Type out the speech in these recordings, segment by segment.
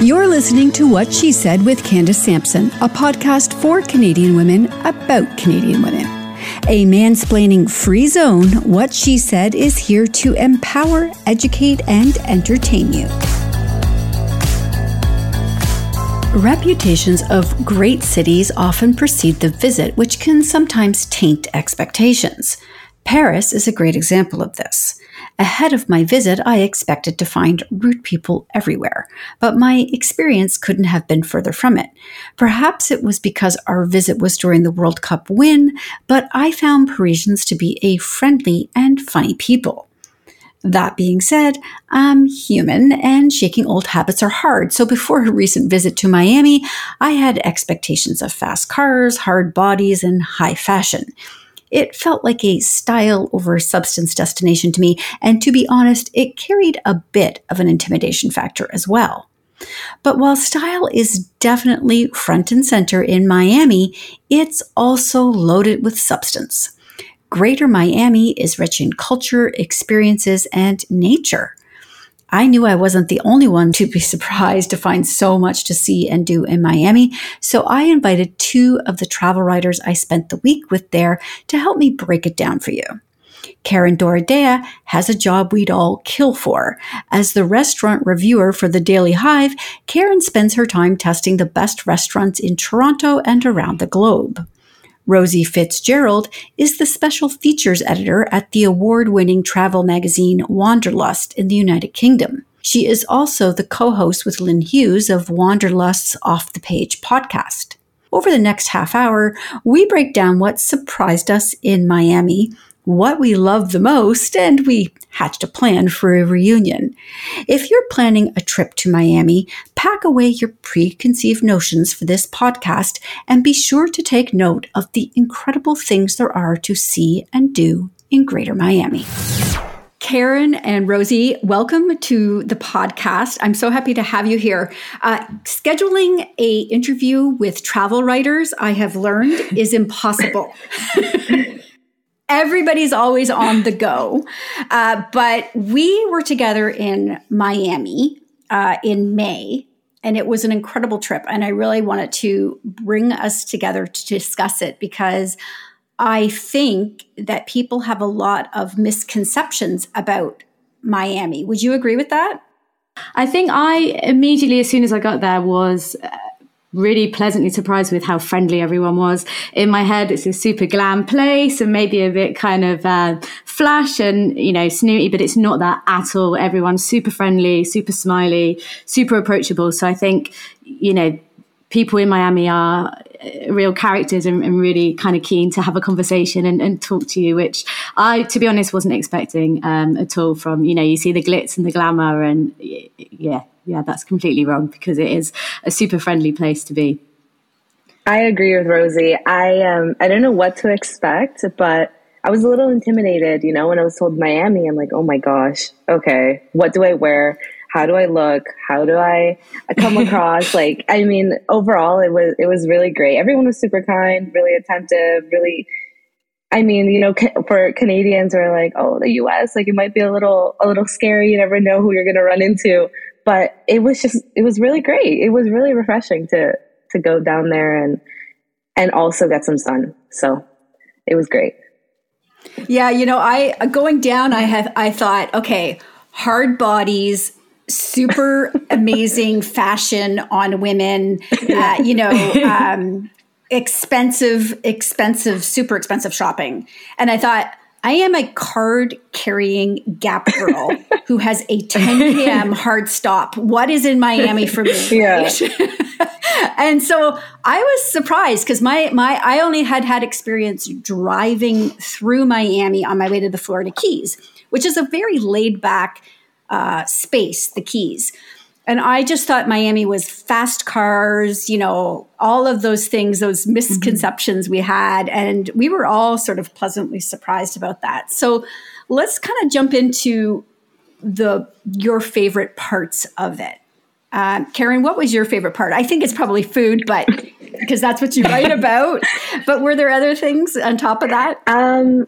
You're listening to What She Said with Candace Sampson, a podcast for Canadian women about Canadian women. A mansplaining free zone, What She Said is here to empower, educate, and entertain you. Reputations of great cities often precede the visit, which can sometimes taint expectations. Paris is a great example of this. Ahead of my visit, I expected to find rude people everywhere, but my experience couldn't have been further from it. Perhaps it was because our visit was during the World Cup win, but I found Parisians to be a friendly and funny people. That being said, I'm human and shaking old habits are hard. So before a recent visit to Miami, I had expectations of fast cars, hard bodies, and high fashion. It felt like a style over substance destination to me, and to be honest, it carried a bit of an intimidation factor as well. But while style is definitely front and center in Miami, it's also loaded with substance. Greater Miami is rich in culture, experiences, and nature. I knew I wasn't the only one to be surprised to find so much to see and do in Miami, so I invited two of the travel writers I spent the week with there to help me break it down for you. Karen Doradea has a job we'd all kill for. As the restaurant reviewer for the Daily Hive, Karen spends her time testing the best restaurants in Toronto and around the globe. Rosie Fitzgerald is the special features editor at the award winning travel magazine Wanderlust in the United Kingdom. She is also the co host with Lyn Hughes of Wanderlust's Off the Page podcast. Over the next half hour, we break down what surprised us in Miami, what we love the most, and we hatched a plan for a reunion. If you're planning a trip to Miami, pack away your preconceived notions for this podcast and be sure to take note of the incredible things there are to see and do in Greater Miami. Karen and Rosie, welcome to the podcast. I'm so happy to have you here. Uh, scheduling a interview with travel writers, I have learned, is impossible. everybody's always on the go. Uh, but we were together in Miami uh, in May, and it was an incredible trip. And I really wanted to bring us together to discuss it because I think that people have a lot of misconceptions about Miami. Would you agree with that? I think I immediately, as soon as I got there, was uh, really pleasantly surprised with how friendly everyone was. In my head, it's a super glam place and maybe a bit kind of uh, flash and, you know, snooty, but it's not that at all. Everyone's super friendly, super smiley, super approachable. So I think, you know, people in Miami are uh, real characters and, and, really kind of keen to have a conversation and, and, talk to you, which I, to be honest, wasn't expecting um, at all from, you know, you see the glitz and the glamour and yeah, yeah, that's completely wrong because it is a super friendly place to be. I agree with Rosie. I um I don't know what to expect, but I was a little intimidated, you know, when I was told Miami. I'm like, oh my gosh, okay, what do I wear? How do I look? How do I come across? like, I mean, overall, it was it was really great. Everyone was super kind, really attentive, really. I mean, you know, for Canadians, we're like, oh, the U.S. like it might be a little a little scary. You never know who you're going to run into but it was just it was really great. It was really refreshing to to go down there and and also get some sun. So it was great. Yeah, you know, I going down I have I thought, okay, hard bodies, super amazing fashion on women, uh, you know, um, expensive, expensive, super expensive shopping. And I thought, I am a card carrying Gap girl who has a 10 p.m. hard stop. What is in Miami for me? Yeah. and so I was surprised because my my I only had had experience driving through Miami on my way to the Florida Keys, which is a very laid back uh, space, the Keys. And I just thought Miami was fast cars, you know, all of those things, those misconceptions mm-hmm. we had. And we were all sort of pleasantly surprised about that. So let's kind of jump into the your favorite parts of it. Uh, Karen, what was your favorite part? I think it's probably food, but because that's what you write about. but were there other things on top of that? Um,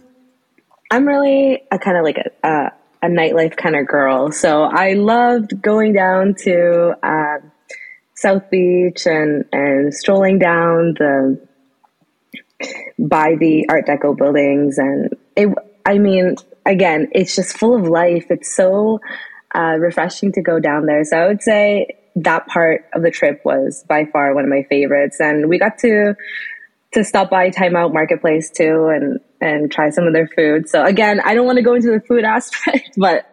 I'm really a kind of like a, a nightlife kind of girl. So I loved going down to uh, South Beach and and strolling down the by the Art Deco buildings, and it. I mean, again, it's just full of life. It's so uh, refreshing to go down there. So I would say that part of the trip was by far one of my favorites, and we got to to stop by Timeout Marketplace too, and and try some of their food. So again, I don't want to go into the food aspect, but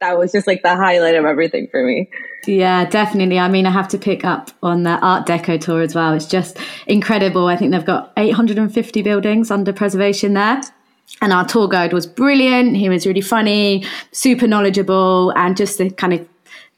that was just like the highlight of everything for me. Yeah, definitely. I mean, I have to pick up on the Art Deco tour as well. It's just incredible. I think they've got 850 buildings under preservation there. And our tour guide was brilliant. He was really funny, super knowledgeable, and just the kind of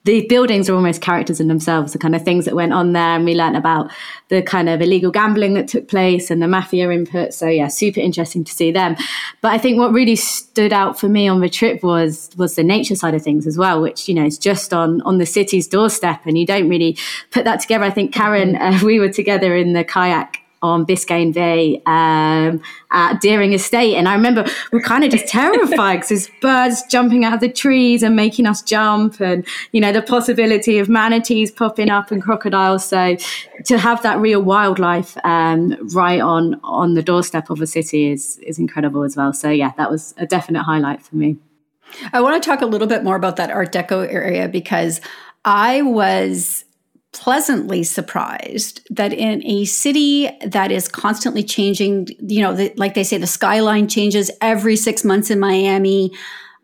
the buildings are almost characters in themselves, the kind of things that went on there. And we learned about the kind of illegal gambling that took place and the mafia input. So yeah, super interesting to see them. But I think what really stood out for me on the trip was was the nature side of things as well, which you know is just on on the city's doorstep, and you don't really put that together. I think Karen, uh, we were together in the kayak on Biscayne Bay um, at Deering Estate. And I remember we are kind of just terrified because there's birds jumping out of the trees and making us jump, and you know the possibility of manatees popping up and crocodiles. So to have that real wildlife um, right on on the doorstep of a city is is incredible as well. So yeah, that was a definite highlight for me. I want to talk a little bit more about that Art Deco area because I was pleasantly surprised that in a city that is constantly changing, you know, the, like they say, the skyline changes every six months in Miami.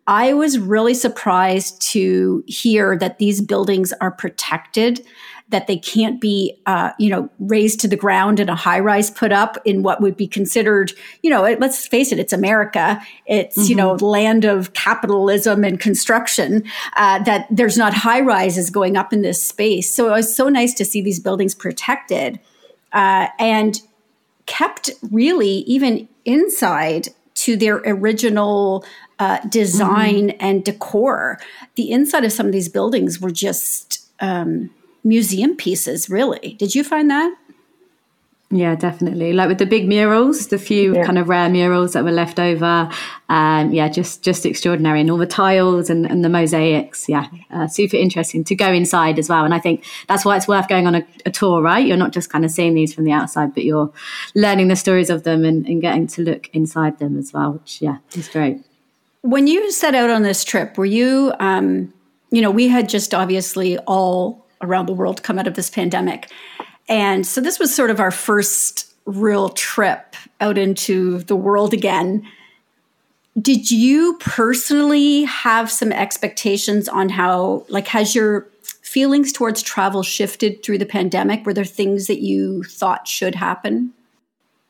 I was really surprised to hear that these buildings are protected that they can't be, uh, you know, razed to the ground and a high rise put up in what would be considered, you know, let's face it, it's America. It's, mm-hmm. you know, mm-hmm. land of capitalism and construction, uh, that there's not high rises going up in this space. So it was so nice to see these buildings protected uh, and kept really even inside to their original uh, design mm-hmm. and decor. The inside of some of these buildings were just um, museum pieces, really. Did you find that? Yeah, definitely. Like with the big murals, the few yeah. kind of rare murals that were left over. Um, yeah, just just extraordinary, and all the tiles and, and the mosaics. Yeah, uh, super interesting to go inside as well. And I think that's why it's worth going on a, a, tour, right? You're not just kind of seeing these from the outside, but you're learning the stories of them and, and getting to look inside them as well. Which yeah, is great. When you set out on this trip, were you? Um, you know, we had just obviously all around the world come out of this pandemic. And so this was sort of our first real trip out into the world again. Did you personally have some expectations on how, like, has your feelings towards travel shifted through the pandemic? Were there things that you thought should happen?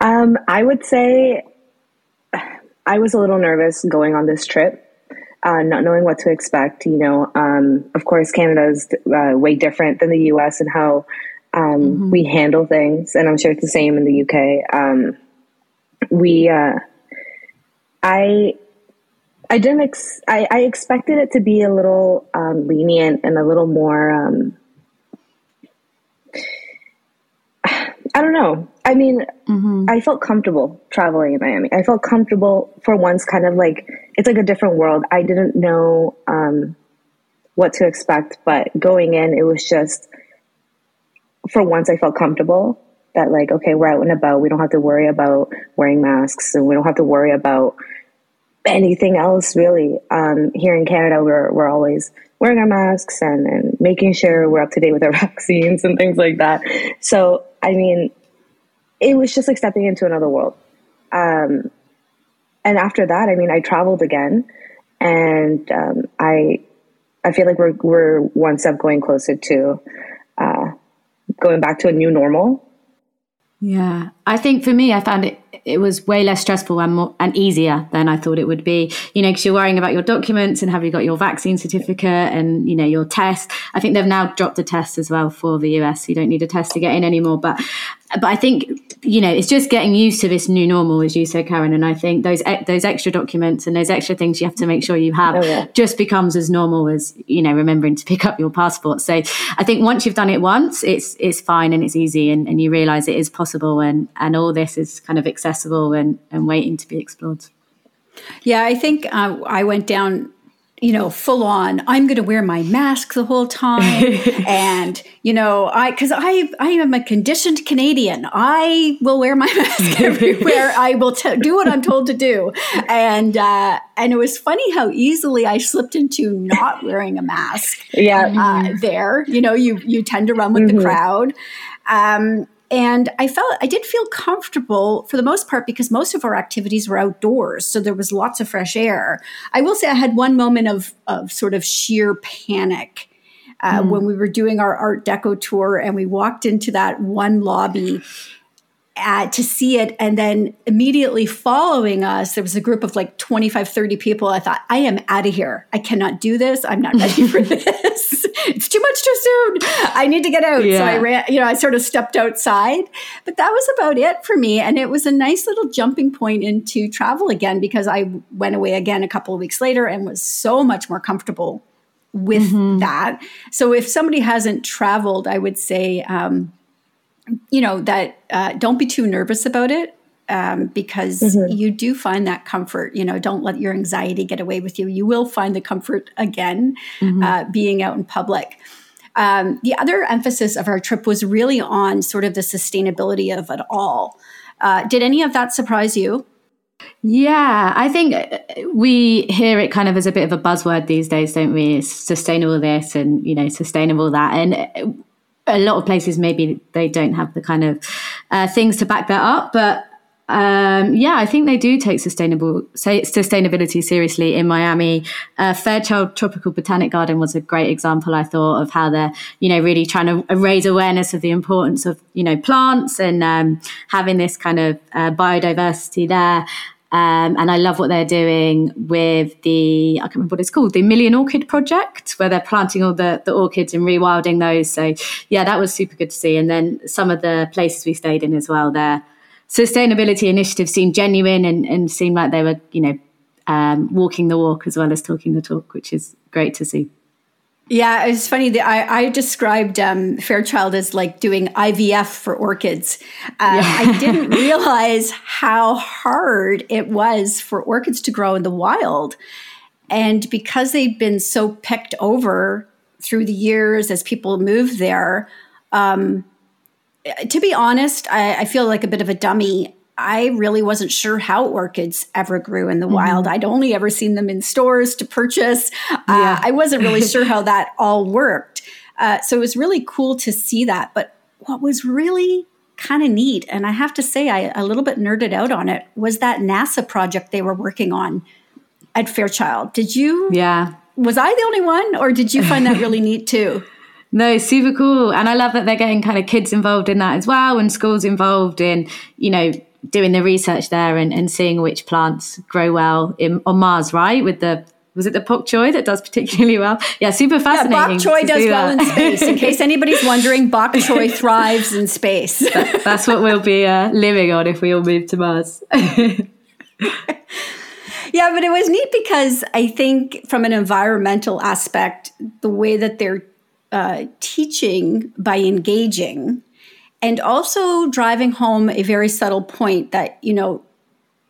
Um, I would say I was a little nervous going on this trip uh, not knowing what to expect. You know, um, of course, Canada is uh, way different than the U.S. and how um, mm-hmm. we handle things, and I'm sure it's the same in the UK. Um, we, uh, I, I didn't. Ex- I, I, expected it to be a little um, lenient and a little more. Um, I don't know. I mean, mm-hmm. I felt comfortable traveling in Miami. I felt comfortable for once, kind of like it's like a different world. I didn't know um, what to expect, but going in, it was just for once I felt comfortable that like okay, we're out and about. We don't have to worry about wearing masks, and we don't have to worry about anything else really. Um, here in Canada, we're we're always wearing our masks and, and making sure we're up to date with our vaccines and things like that. So I mean, it was just like stepping into another world. Um, and after that, I mean, I traveled again, and um, I I feel like we're we're one step going closer to uh, going back to a new normal. Yeah, I think for me, I found it it was way less stressful and more and easier than I thought it would be. You know, because you're worrying about your documents and have you got your vaccine certificate and you know your test. I think they've now dropped the test as well for the US. You don't need a test to get in anymore. But but I think you know it's just getting used to this new normal, as you said, Karen. And I think those those extra documents and those extra things you have to make sure you have oh, yeah. just becomes as normal as you know remembering to pick up your passport. So I think once you've done it once, it's it's fine and it's easy, and, and you realise it is possible, and and all this is kind of accessible and and waiting to be explored. Yeah, I think uh, I went down you know, full on, I'm going to wear my mask the whole time. and, you know, I, cause I, I am a conditioned Canadian. I will wear my mask everywhere. I will t- do what I'm told to do. And, uh, and it was funny how easily I slipped into not wearing a mask. yeah. Uh, there, you know, you, you tend to run with mm-hmm. the crowd. Um, and I felt I did feel comfortable for the most part because most of our activities were outdoors, so there was lots of fresh air. I will say I had one moment of of sort of sheer panic uh, mm. when we were doing our Art Deco tour, and we walked into that one lobby uh, to see it. And then immediately following us, there was a group of like 25, 30 people. I thought, I am out of here. I cannot do this. I'm not ready for this. it's too much too soon. I need to get out. Yeah. So I ran, you know, I sort of stepped outside. But that was about it for me. And it was a nice little jumping point into travel again because I went away again a couple of weeks later and was so much more comfortable with mm-hmm. that. So if somebody hasn't traveled, I would say, um, you know that uh, don't be too nervous about it um, because mm-hmm. you do find that comfort. You know, don't let your anxiety get away with you. You will find the comfort again mm-hmm. uh, being out in public. Um, the other emphasis of our trip was really on sort of the sustainability of it all. Uh, did any of that surprise you? Yeah, I think uh, we hear it kind of as a bit of a buzzword these days, don't we? It's sustainable this and you know sustainable that, and uh, a lot of places maybe they don't have the kind of uh, things to back that up, but um, yeah, I think they do take sustainable say, sustainability seriously in Miami. Uh, Fairchild Tropical Botanic Garden was a great example, I thought, of how they're you know really trying to raise awareness of the importance of you know plants and um, having this kind of uh, biodiversity there. Um, and I love what they're doing with the, I can't remember what it's called, the Million Orchid Project, where they're planting all the, the orchids and rewilding those. So, yeah, that was super good to see. And then some of the places we stayed in as well, their sustainability initiatives seemed genuine and, and seemed like they were, you know, um, walking the walk as well as talking the talk, which is great to see. Yeah, it's funny that I, I described um, Fairchild as like doing IVF for orchids. Uh, yeah. I didn't realize how hard it was for orchids to grow in the wild. And because they've been so picked over through the years as people move there, um, to be honest, I, I feel like a bit of a dummy I really wasn't sure how orchids ever grew in the mm-hmm. wild. I'd only ever seen them in stores to purchase. Uh, yeah. Uh, I wasn't really sure how that all worked. Uh, so it was really cool to see that. But what was really kind of neat, and I have to say, I a little bit nerded out on it, was that NASA project they were working on at Fairchild. Did you? Yeah. Was I the only one, or did you find that really neat too? No, super cool. And I love that they're getting kind of kids involved in that as well and schools involved in, you know, doing the research there and, and seeing which plants grow well in, on Mars, right? With the was it the bok choy that does particularly well? Yeah, super fascinating. Yeah, bok choy does well in space. In case anybody's wondering, bok choy thrives in space. That, that's what we'll be uh, living on if we all move to Mars. yeah, but it was neat because I think from an environmental aspect, the way that they're uh, teaching by engaging and also driving home a very subtle point that you know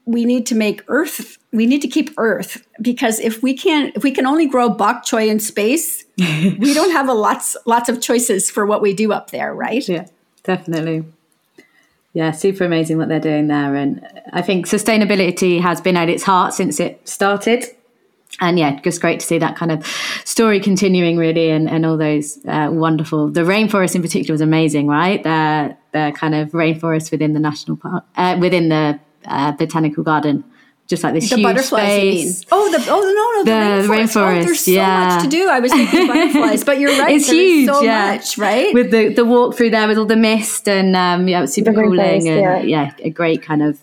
we need to make earth we need to keep earth because if we can't if we can only grow bok choy in space we don't have a lots lots of choices for what we do up there right? Yeah definitely. Yeah super amazing what they're doing there. And i think sustainability has been at its heart since it started and yeah, just great to see that kind of story continuing really and, and all those uh, wonderful, the rainforest in particular was amazing, right? The, the kind of rainforest within the national park, uh, within the uh, botanical garden. Just like this the huge butterflies, space. Oh, the oh no no the, the rainforest. rainforest. Oh, there's so yeah. much to do. I was thinking butterflies, but you're right. It's huge. So yeah. much, right? With the the walk through there with all the mist and um, yeah, it was super the cooling and yeah. yeah, a great kind of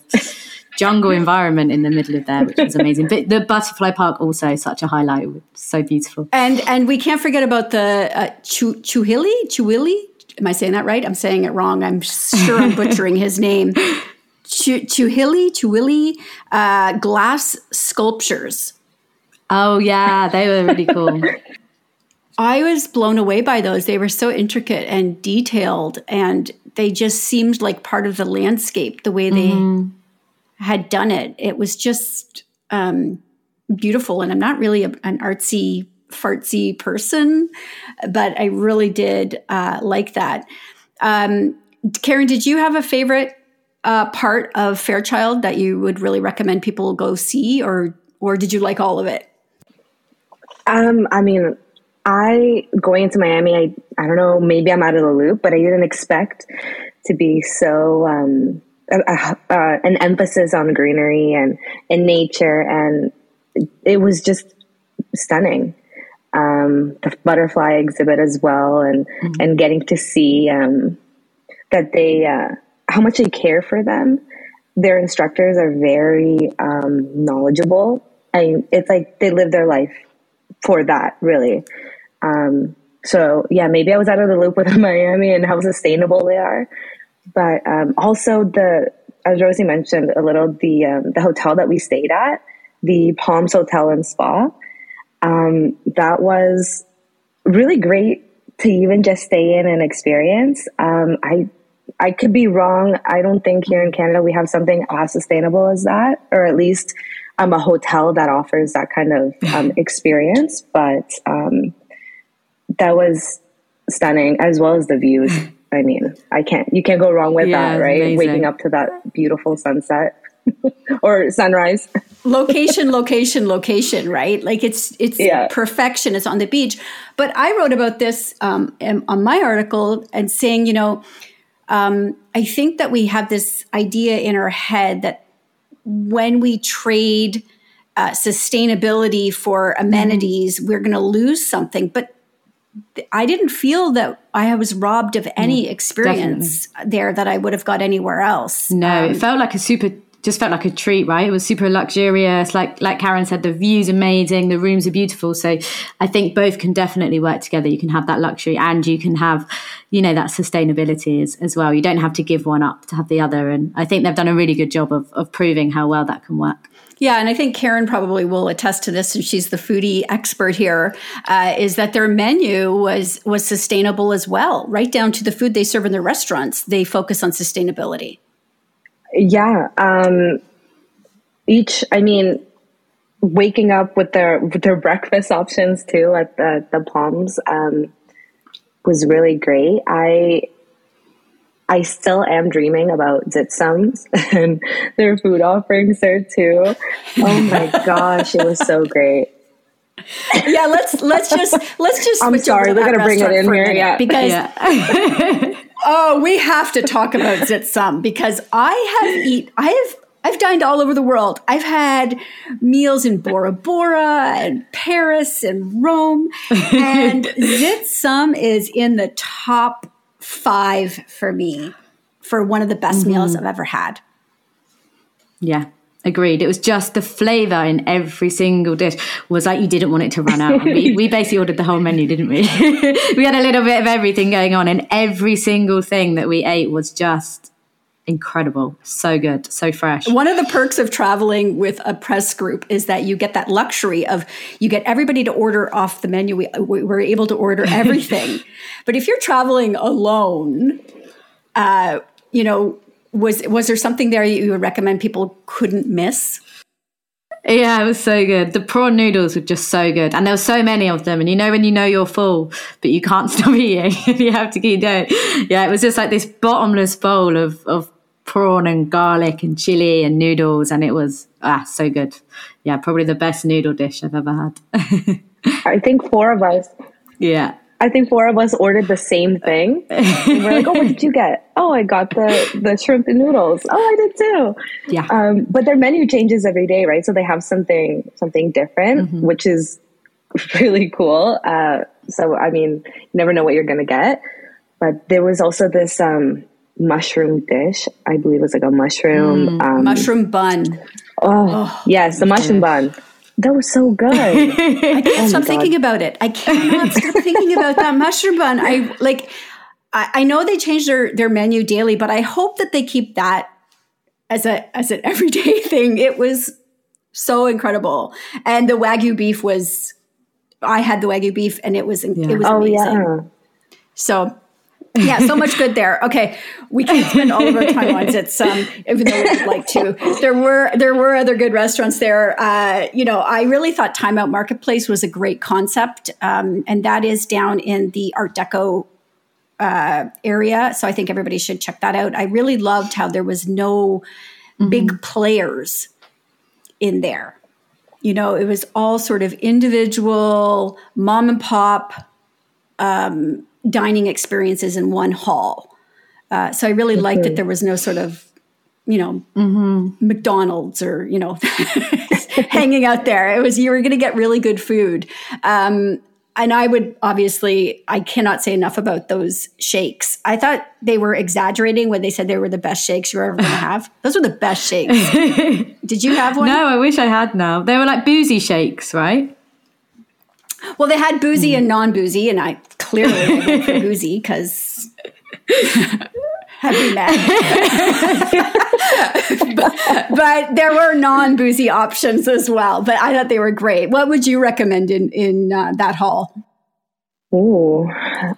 jungle environment in the middle of there, which was amazing. But the butterfly park also such a highlight, so beautiful. And and we can't forget about the uh, Chuhili Chuhili. Am I saying that right? I'm saying it wrong. I'm sure I'm butchering his name. Chuhili Chuhili uh, glass sculptures. Oh yeah, they were really cool. I was blown away by those. They were so intricate and detailed, and they just seemed like part of the landscape. The way they mm-hmm had done it. It was just, um, beautiful. And I'm not really a, an artsy, fartsy person, but I really did uh, like that. Um, Karen, did you have a favorite uh, part of Fairchild that you would really recommend people go see, or or did you like all of it? Um, I mean, I going into Miami, I I don't know, maybe I'm out of the loop, but I didn't expect to be so um, uh, uh, an emphasis on greenery and and nature, and it was just stunning. Um, the butterfly exhibit as well, and mm-hmm. and getting to see um, that they uh, how much they care for them. Their instructors are very um, knowledgeable. I it's like they live their life for that, really. Um, so yeah, maybe I was out of the loop with Miami and how sustainable they are, but um, also the as Rosie mentioned a little the um, the hotel that we stayed at, the Palms Hotel and Spa. Um, that was really great to even just stay in and experience. Um, I I could be wrong. I don't think here in Canada we have something as sustainable as that, or at least um, a hotel that offers that kind of um, experience. But um, that was stunning, as well as the views. I mean, I can't. You can't go wrong with yeah, that, right? Amazing. Waking up to that beautiful sunset or sunrise. location, location, location. Right? Like it's it's yeah. perfection. It's on the beach. But I wrote about this um, on my article and saying, you know um, I think that we have this idea in our head that when we trade uh, sustainability for amenities, mm-hmm. we're going to lose something. But I didn't feel that I was robbed of any mm, experience Definitely. there that I would have got anywhere else. No, um, it felt like a super just felt like a treat, right? It was super luxurious. Like like Karen said, the view's amazing, the rooms are beautiful. So I think both can definitely work together. You can have that luxury and you can have, you know, that sustainability as, as well. You don't have to give one up to have the other. And I think they've done a really good job of, of proving how well that can work. Yeah, and I think Karen probably will attest to this, and she's the foodie expert here. Uh, is that their menu was was sustainable as well, right down to the food they serve in their restaurants. They focus on sustainability. Yeah. Um, each, I mean, waking up with their with their breakfast options too at the the Palms um, was really great. I I still am dreaming about Zitz Sum's and their food offerings there too. Oh my gosh, it was so great. Yeah, let's let's just let's just. I'm sorry, we're gonna bring it in here, yeah, because. Yeah. Oh, we have to talk about Zitz Sum because I have eat I have I've dined all over the world. I've had meals in Bora Bora and Paris and Rome. And Zitz Sum is in the top five for me for one of the best mm-hmm. meals I've ever had. Yeah. Agreed. It was just the flavor in every single dish was like you didn't want it to run out. we, we basically ordered the whole menu, didn't we? we had a little bit of everything going on, and every single thing that we ate was just incredible. So good, so fresh. One of the perks of traveling with a press group is that you get that luxury of you get everybody to order off the menu. We, we were able to order everything. but if you're traveling alone, uh, you know, was was there something there you would recommend people couldn't miss? Yeah, it was so good. The prawn noodles were just so good. And there were so many of them. And you know when you know you're full, but you can't stop eating you have to keep going. Yeah, it was just like this bottomless bowl of, of prawn and garlic and chili and noodles. And it was ah so good. Yeah, probably the best noodle dish I've ever had. I think four of us. Yeah. I think four of us ordered the same thing. We're like, oh, what did you get? Oh, I got the, the shrimp and noodles. Oh, I did too. Yeah. Um, but their menu changes every day, right? So they have something something different, mm-hmm. which is really cool. Uh, so I mean, you never know what you're gonna get. But there was also this um, mushroom dish. I believe it was like a mushroom mm, um, mushroom bun. Oh, oh yes, the mushroom bun. That was so good. I can't oh stop thinking about it. I cannot stop thinking about that mushroom bun. I like. I, I know they change their their menu daily, but I hope that they keep that as a as an everyday thing. It was so incredible, and the wagyu beef was. I had the wagyu beef, and it was yeah. it was oh, amazing. Yeah. So yeah, so much good there. Okay, we can't spend all of our time on it, um, even though we'd like to. There were there were other good restaurants there. Uh, you know, I really thought Timeout Marketplace was a great concept, um, and that is down in the Art Deco uh, area. So I think everybody should check that out. I really loved how there was no mm-hmm. big players in there. You know, it was all sort of individual mom and pop. Um, dining experiences in one hall. Uh, so I really liked that there was no sort of, you know, mm-hmm. McDonald's or you know, hanging out there. It was you were going to get really good food. Um, and I would obviously, I cannot say enough about those shakes. I thought they were exaggerating when they said they were the best shakes you're ever going to have. Those were the best shakes. Did you have one? No, I wish I had now. They were like boozy shakes, right? Well, they had boozy mm. and non boozy, and I clearly went for boozy because have we met? but, but, there were non boozy options as well. But I thought they were great. What would you recommend in in uh, that hall? Oh,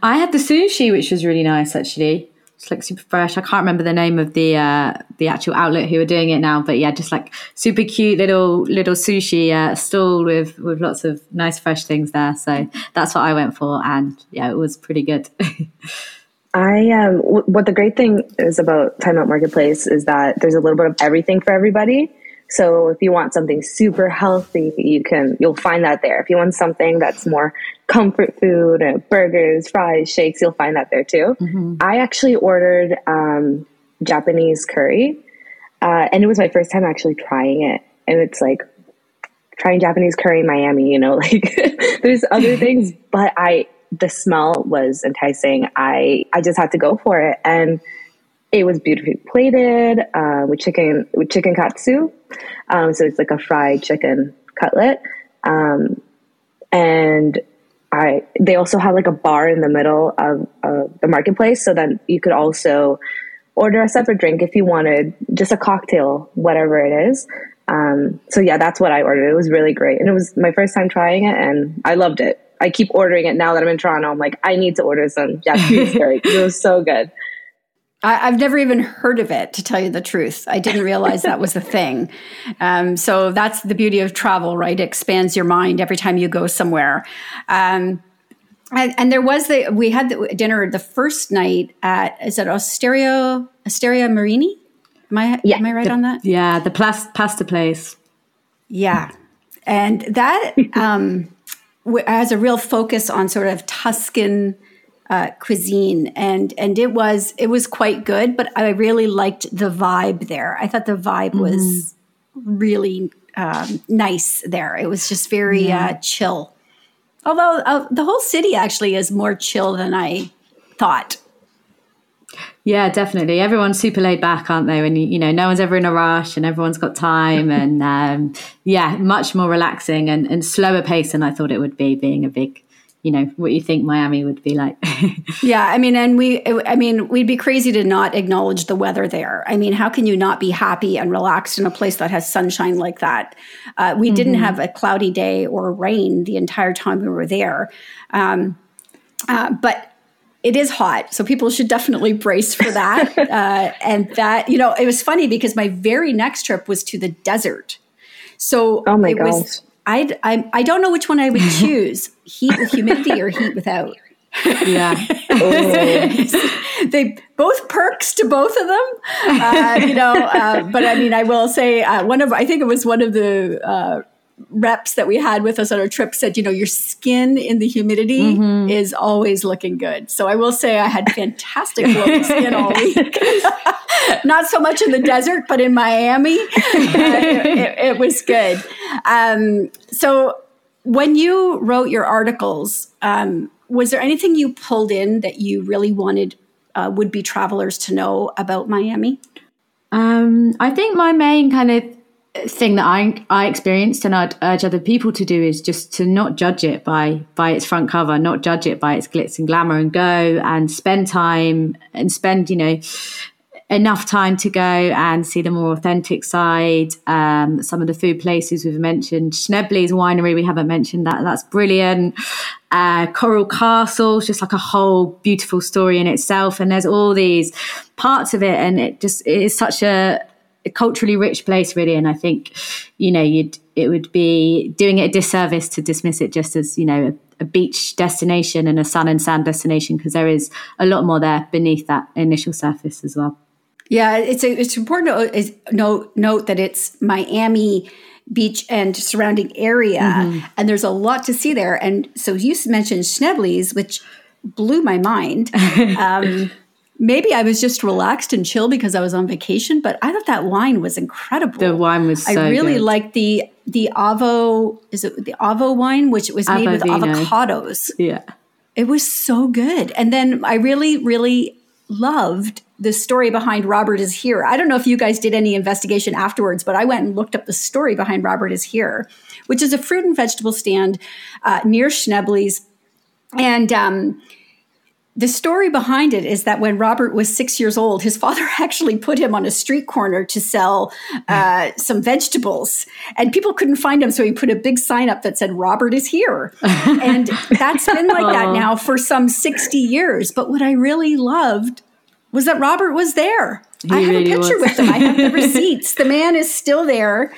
I had the sushi, which was really nice actually. It's like super fresh. I can't remember the name of the uh, the actual outlet who are doing it now, but yeah, just like super cute little little sushi uh, stall with with lots of nice fresh things there. So that's what I went for, and yeah, it was pretty good. I um, w- what the great thing is about Timeout Marketplace is that there's a little bit of everything for everybody. So if you want something super healthy, you can you'll find that there. If you want something that's more comfort food, uh, burgers, fries, shakes, you'll find that there too. Mm-hmm. I actually ordered um, Japanese curry, uh, and it was my first time actually trying it. And it's like trying Japanese curry in Miami. You know, like there's other things, but I the smell was enticing. I I just had to go for it, and it was beautifully plated uh, with chicken with chicken katsu. Um, so it's like a fried chicken cutlet. Um, and I they also had like a bar in the middle of uh, the marketplace, so then you could also order a separate drink if you wanted, just a cocktail, whatever it is. Um, so yeah, that's what I ordered. It was really great, and it was my first time trying it, and I loved it. I keep ordering it now that I'm in Toronto. I'm like, I need to order some Japanese curry. It was so good. I, have never even heard of it, to tell you the truth. I didn't realize that was a thing. Um, so that's the beauty of travel, right? It expands your mind every time you go somewhere. Um, and, and, there was the we had the dinner the first night at is it Osteria Osteria Marini? Am I yeah. am I right the, on that? Yeah, the plas- pasta place. Yeah, and that um, has a real focus on sort of Tuscan uh, cuisine, and and it was it was quite good. But I really liked the vibe there. I thought the vibe mm-hmm. was really um, nice there. It was just very yeah. uh, chill. Although uh, the whole city actually is more chill than I thought. Yeah, definitely. Everyone's super laid back, aren't they? When you, you know, no one's ever in a rush and everyone's got time, and um, yeah, much more relaxing and, and slower pace than I thought it would be, being a big you know what you think Miami would be like. yeah, I mean, and we, I mean, we'd be crazy to not acknowledge the weather there. I mean, how can you not be happy and relaxed in a place that has sunshine like that? Uh, we mm-hmm. didn't have a cloudy day or rain the entire time we were there, um, uh, but it is hot, so people should definitely brace for that. uh, and that, you know, it was funny because my very next trip was to the desert. So oh my it gosh. was I, I, I don't know which one I would choose heat with humidity or heat without. Yeah. they both perks to both of them. Uh, you know, uh, but I mean, I will say uh, one of, I think it was one of the uh, reps that we had with us on our trip said, you know, your skin in the humidity mm-hmm. is always looking good. So I will say I had fantastic glowing skin all week. Not so much in the desert, but in Miami, uh, it, it, it, was good. Um, so when you wrote your articles, um, was there anything you pulled in that you really wanted uh, would be travelers to know about Miami? Um, I think my main kind of thing that I I experienced and I'd urge other people to do is just to not judge it by by its front cover, not judge it by its glitz and glamour, and go and spend time and spend you know enough time to go and see the more authentic side. Um, some of the food places we've mentioned, Schnebly's winery, we haven't mentioned that. That's brilliant. Uh, Coral Castle, just like a whole beautiful story in itself. And there's all these parts of it. And it just it is such a, a culturally rich place, really. And I think, you know, you'd, it would be doing it a disservice to dismiss it just as, you know, a, a beach destination and a sun and sand destination because there is a lot more there beneath that initial surface as well. Yeah, it's a, it's important to note note that it's Miami Beach and surrounding area, mm-hmm. and there's a lot to see there. And so you mentioned Schnebly's, which blew my mind. Um, maybe I was just relaxed and chill because I was on vacation, but I thought that wine was incredible. The wine was. So I really liked the the Avo. Is it the Avo wine, which was made with avocados? Yeah, it was so good. And then I really, really loved the story behind Robert is Here. I don't know if you guys did any investigation afterwards, but I went and looked up the story behind Robert is Here, which is a fruit and vegetable stand uh, near Schnebly's. And um, the story behind it is that when Robert was six years old, his father actually put him on a street corner to sell uh, some vegetables, and people couldn't find him, so he put a big sign up that said "Robert is here," and that's been like that now for some sixty years. But what I really loved was that Robert was there. He I have really a picture was. with him. I have the receipts. The man is still there,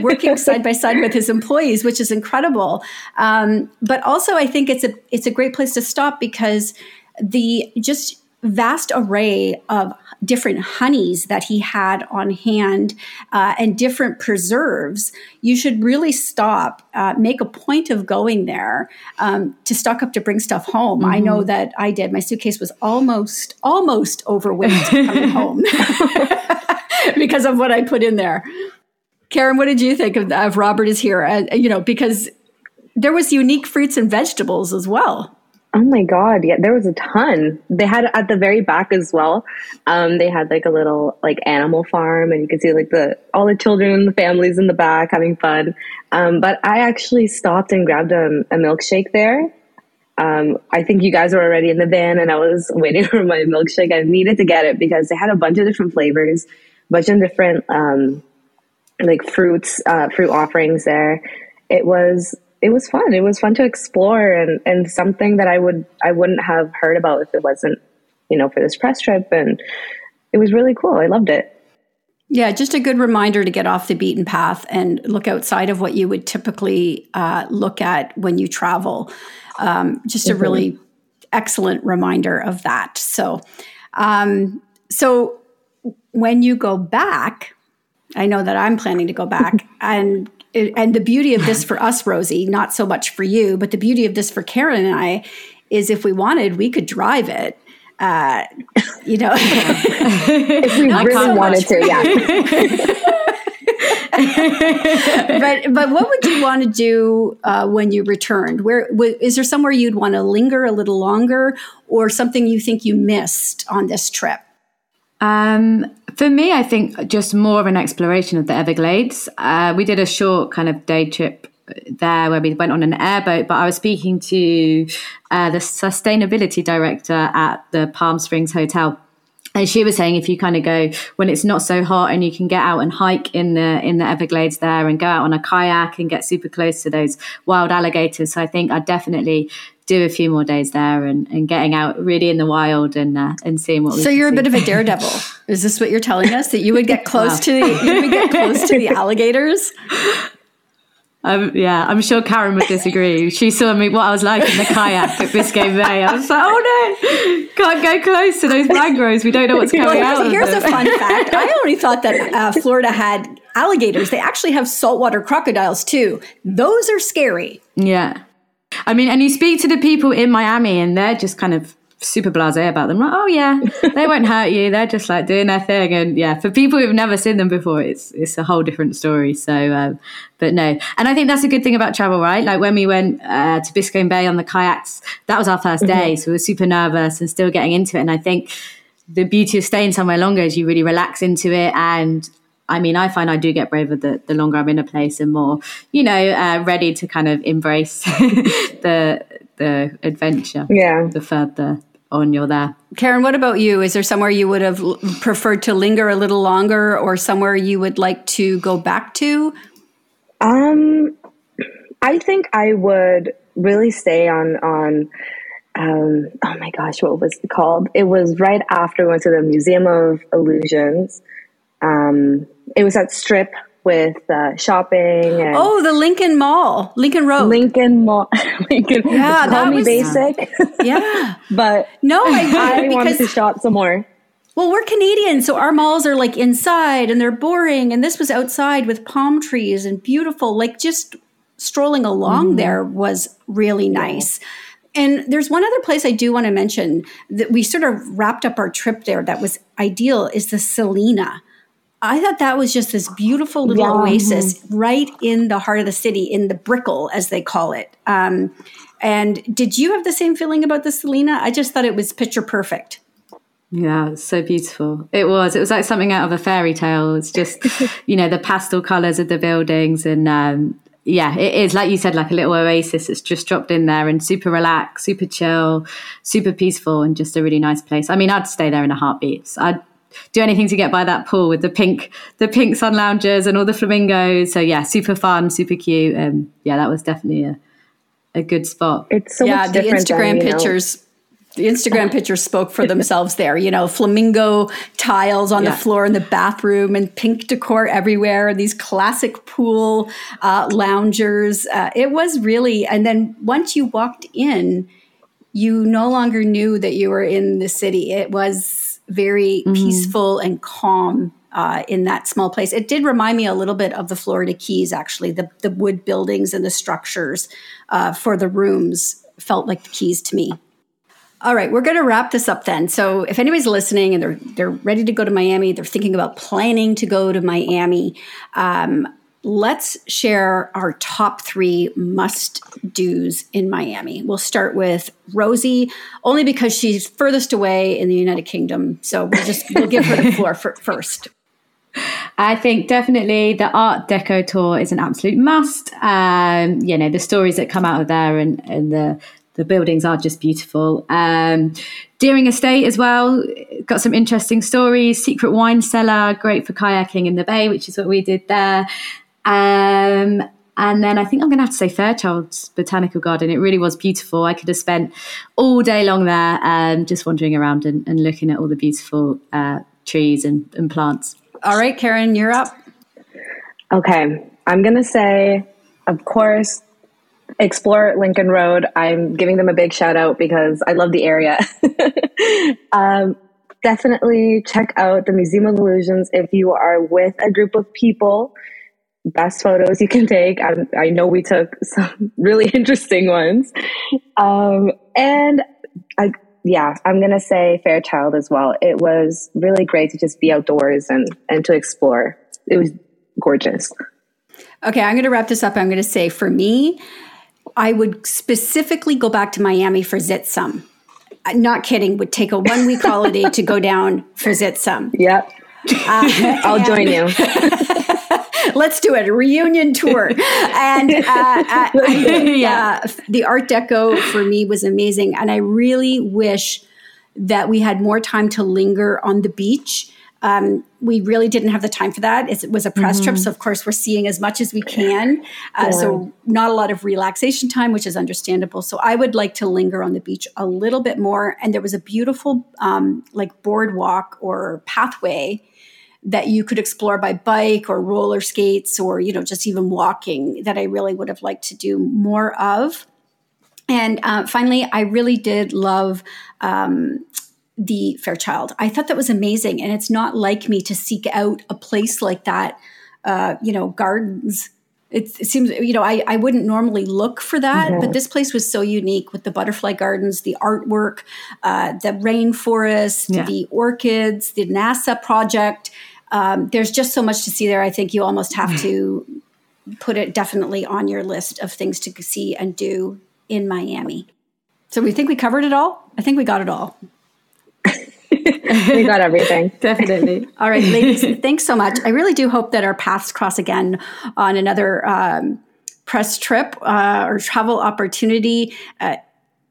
working side by side with his employees, which is incredible. Um, but also, I think it's a it's a great place to stop because the just vast array of different honeys that he had on hand uh, and different preserves, you should really stop, uh, make a point of going there um, to stock up to bring stuff home. Mm-hmm. I know mm-hmm. that I did. My suitcase was almost, almost overweight coming home because of what I put in there. Karen, what did you think of, of Robert is here? Uh, you know, because there was unique fruits and vegetables as well. Oh my god, yeah, there was a ton. They had at the very back as well. Um, they had like a little like animal farm, and you could see like the all the children and the families in the back having fun. Um, but I actually stopped and grabbed a, a milkshake there. Um, I think you guys were already in the van, and I was waiting for my milkshake. I needed to get it because they had a bunch of different flavors, a bunch of different um, like fruits, uh, fruit offerings there. It was it was fun. It was fun to explore and, and something that I would I wouldn't have heard about if it wasn't, you know, for this press trip. And it was really cool. I loved it. Yeah, just a good reminder to get off the beaten path and look outside of what you would typically uh, look at when you travel. Um, just mm-hmm. a really excellent reminder of that. So, um, so when you go back, I know that I'm planning to go back and and the beauty of this for us, Rosie, not so much for you, but the beauty of this for Karen and I is if we wanted, we could drive it. Uh, you know, if we really so wanted to, yeah. but but what would you want to do uh, when you returned? Where w- is there somewhere you'd want to linger a little longer, or something you think you missed on this trip? Um, for me, I think just more of an exploration of the Everglades. Uh, we did a short kind of day trip there where we went on an airboat, but I was speaking to uh, the sustainability director at the Palm Springs Hotel. And she was saying if you kind of go when it's not so hot and you can get out and hike in the in the Everglades there and go out on a kayak and get super close to those wild alligators. So I think I definitely do a few more days there and, and getting out really in the wild and uh, and seeing what. So you're a bit of a daredevil. Is this what you're telling us that you would get close wow. to the, you would get close to the alligators? Um, yeah, I'm sure Karen would disagree. She saw me what I was like in the kayak at Biscayne Bay. I was like, oh no, can't go close to those mangroves. We don't know what's coming well, out. Here's, here's a fun fact. I only thought that uh, Florida had alligators. They actually have saltwater crocodiles too. Those are scary. Yeah. I mean, and you speak to the people in Miami and they're just kind of super blasé about them. Like, oh yeah, they won't hurt you. They're just like doing their thing. And yeah, for people who've never seen them before, it's it's a whole different story. So, um, but no, and I think that's a good thing about travel, right? Like when we went uh, to Biscayne Bay on the kayaks, that was our 1st mm-hmm. day, so we were super nervous and still getting into it. And I think the beauty of staying somewhere longer is you really relax into it and I mean, I find I do get braver the, the longer I'm in a place and more, you know, uh, ready to kind of embrace the the adventure. Yeah. The further on you're there. Karen, what about you? Is there somewhere you would have preferred to linger a little longer or somewhere you would like to go back to? Um, I think I would really stay on on um, oh my gosh, what was it called? It was right after we went to the Museum of Illusions. Um, it was at Strip with uh, shopping. And oh, the Lincoln Mall, Lincoln Road, Lincoln Mall, Lincoln. Yeah, call me was, basic. Yeah, but no, I, I wanted to shop some more. Well, we're Canadian, so our malls are like inside and they're boring. And this was outside with palm trees and beautiful. Like just strolling along mm. there was really nice. Yeah. And there's one other place I do want to mention that we sort of wrapped up our trip there that was ideal is the Selina. I thought that was just this beautiful little yeah. oasis mm-hmm. right in the heart of the city, in the Brickell, as they call it. Um, and did you have the same feeling about the Selina? I just thought it was picture perfect. Yeah, so beautiful. It was. It was like something out of a fairy tale. It's just, you know, the pastel colors of the buildings and um, yeah, it is like you said, like a little oasis. It's just dropped in there and super relaxed, super chill, super peaceful, and just a really nice place. I mean, I'd stay there in a heartbeat. I'd do anything to get by that pool with the pink, the pink sun loungers and all the flamingos. So yeah, super fun, super cute, and yeah, that was definitely a a good spot. It's so yeah, the Instagram than, pictures. Know, the Instagram pictures spoke for themselves there. You know, flamingo tiles on yeah. the floor in the bathroom and pink decor everywhere, and these classic pool uh, loungers. Uh, it was really, and then once you walked in, you no longer knew that you were in the city. It was very mm-hmm. peaceful and calm uh, in that small place. It did remind me a little bit of the Florida Keys, actually. The, the wood buildings and the structures uh, for the rooms felt like the Keys to me. All right, we're going to wrap this up then. So, if anybody's listening and they're they're ready to go to Miami, they're thinking about planning to go to Miami. Um, let's share our top three must dos in Miami. We'll start with Rosie, only because she's furthest away in the United Kingdom. So we'll just we'll give her the floor for, first. I think definitely the Art Deco tour is an absolute must. Um, you know, the stories that come out of there and, and the the buildings are just beautiful. Um, Deering Estate as well, got some interesting stories. Secret wine cellar, great for kayaking in the bay, which is what we did there. Um, and then I think I'm going to have to say Fairchild's Botanical Garden. It really was beautiful. I could have spent all day long there, um, just wandering around and, and, looking at all the beautiful uh, trees and, and plants. All right, Karen, you're up. Okay, I'm going to say, of course, explore Lincoln Road. I'm giving them a big shout out because I love the area. um, definitely check out the Museum of Illusions if you are with a group of people. Best photos you can take. I, I know we took some really interesting ones. Um, and I, yeah, I'm going to say Fairchild as well. It was really great to just be outdoors and, and to explore. It was gorgeous. Okay, I'm going to wrap this up. I'm going to say for me, I would specifically go back to Miami for Zitz Sum. Not kidding, would take a one week holiday to go down for Zitz Sum. Yep. Uh, I'll join you. Let's do it. A reunion tour. And uh, uh, yeah. Uh, the Art Deco for me was amazing. And I really wish that we had more time to linger on the beach um, we really didn't have the time for that. It was a press mm-hmm. trip, so of course we're seeing as much as we can. Uh, yeah. So not a lot of relaxation time, which is understandable. So I would like to linger on the beach a little bit more. And there was a beautiful um, like boardwalk or pathway that you could explore by bike or roller skates or you know just even walking that I really would have liked to do more of. And uh, finally, I really did love um, the Fairchild. I thought that was amazing. And it's not like me to seek out a place like that, uh, you know, gardens. It, it, seems, you know, I, I wouldn't normally look for that, mm-hmm. but this place was so unique with the butterfly gardens, the artwork, uh, the rainforest, yeah. the orchids, the NASA project. Um, there's just so much to see there. I think you almost have to put it definitely on your list of things to see and do in Miami. So we think we covered it all. I think we got it all. we got everything. Definitely. All right, ladies, thanks so much. I really do hope that our paths cross again on another um, press trip uh, or travel opportunity. Uh,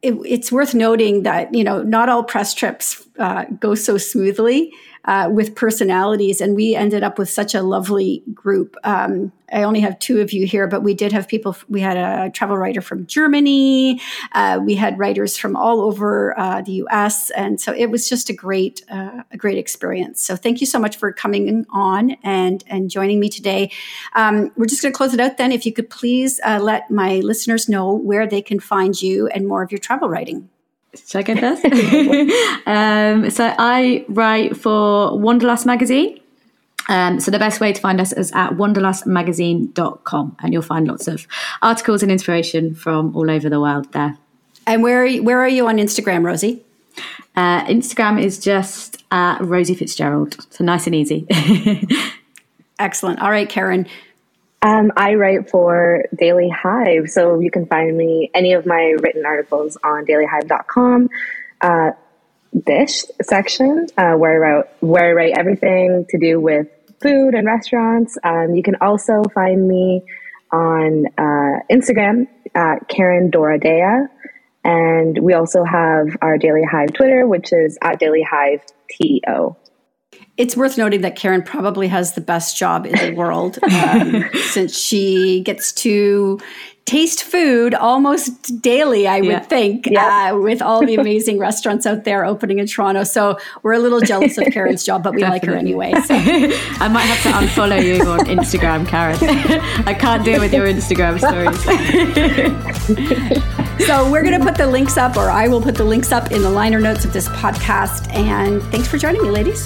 it, it's worth noting that you know not all press trips uh, go so smoothly uh, with personalities, and we ended up with such a lovely group. Um, I only have two of you here, but we did have people. We had a travel writer from Germany. Uh, we had writers from all over uh, the U.S., and so it was just a great, uh, a great experience. So thank you so much for coming on and and joining me today. Um, we're just going to close it out then. If you could please uh, let my listeners know where they can find you and more of your travel writing. Should I get this? um, so I write for Wanderlust magazine. Um, so the best way to find us is at wanderlustmagazine.com and you'll find lots of articles and inspiration from all over the world there. And where are you, where are you on Instagram, Rosie? Uh, Instagram is just uh, Rosie Fitzgerald. So nice and easy. Excellent. All right, Karen. Um, I write for Daily Hive, so you can find me any of my written articles on dailyhive.com. Uh, dish section uh, where I write where I write everything to do with food and restaurants. Um, you can also find me on uh, Instagram at Karen Doradea, and we also have our Daily Hive Twitter, which is at Daily Hive TO. It's worth noting that Karen probably has the best job in the world um, since she gets to taste food almost daily, I yeah. would think, yeah. uh, with all the amazing restaurants out there opening in Toronto. So we're a little jealous of Karen's job, but we Definitely. like her anyway. So. I might have to unfollow you on Instagram, Karen. I can't deal with your Instagram stories. so we're going to put the links up, or I will put the links up in the liner notes of this podcast. And thanks for joining me, ladies.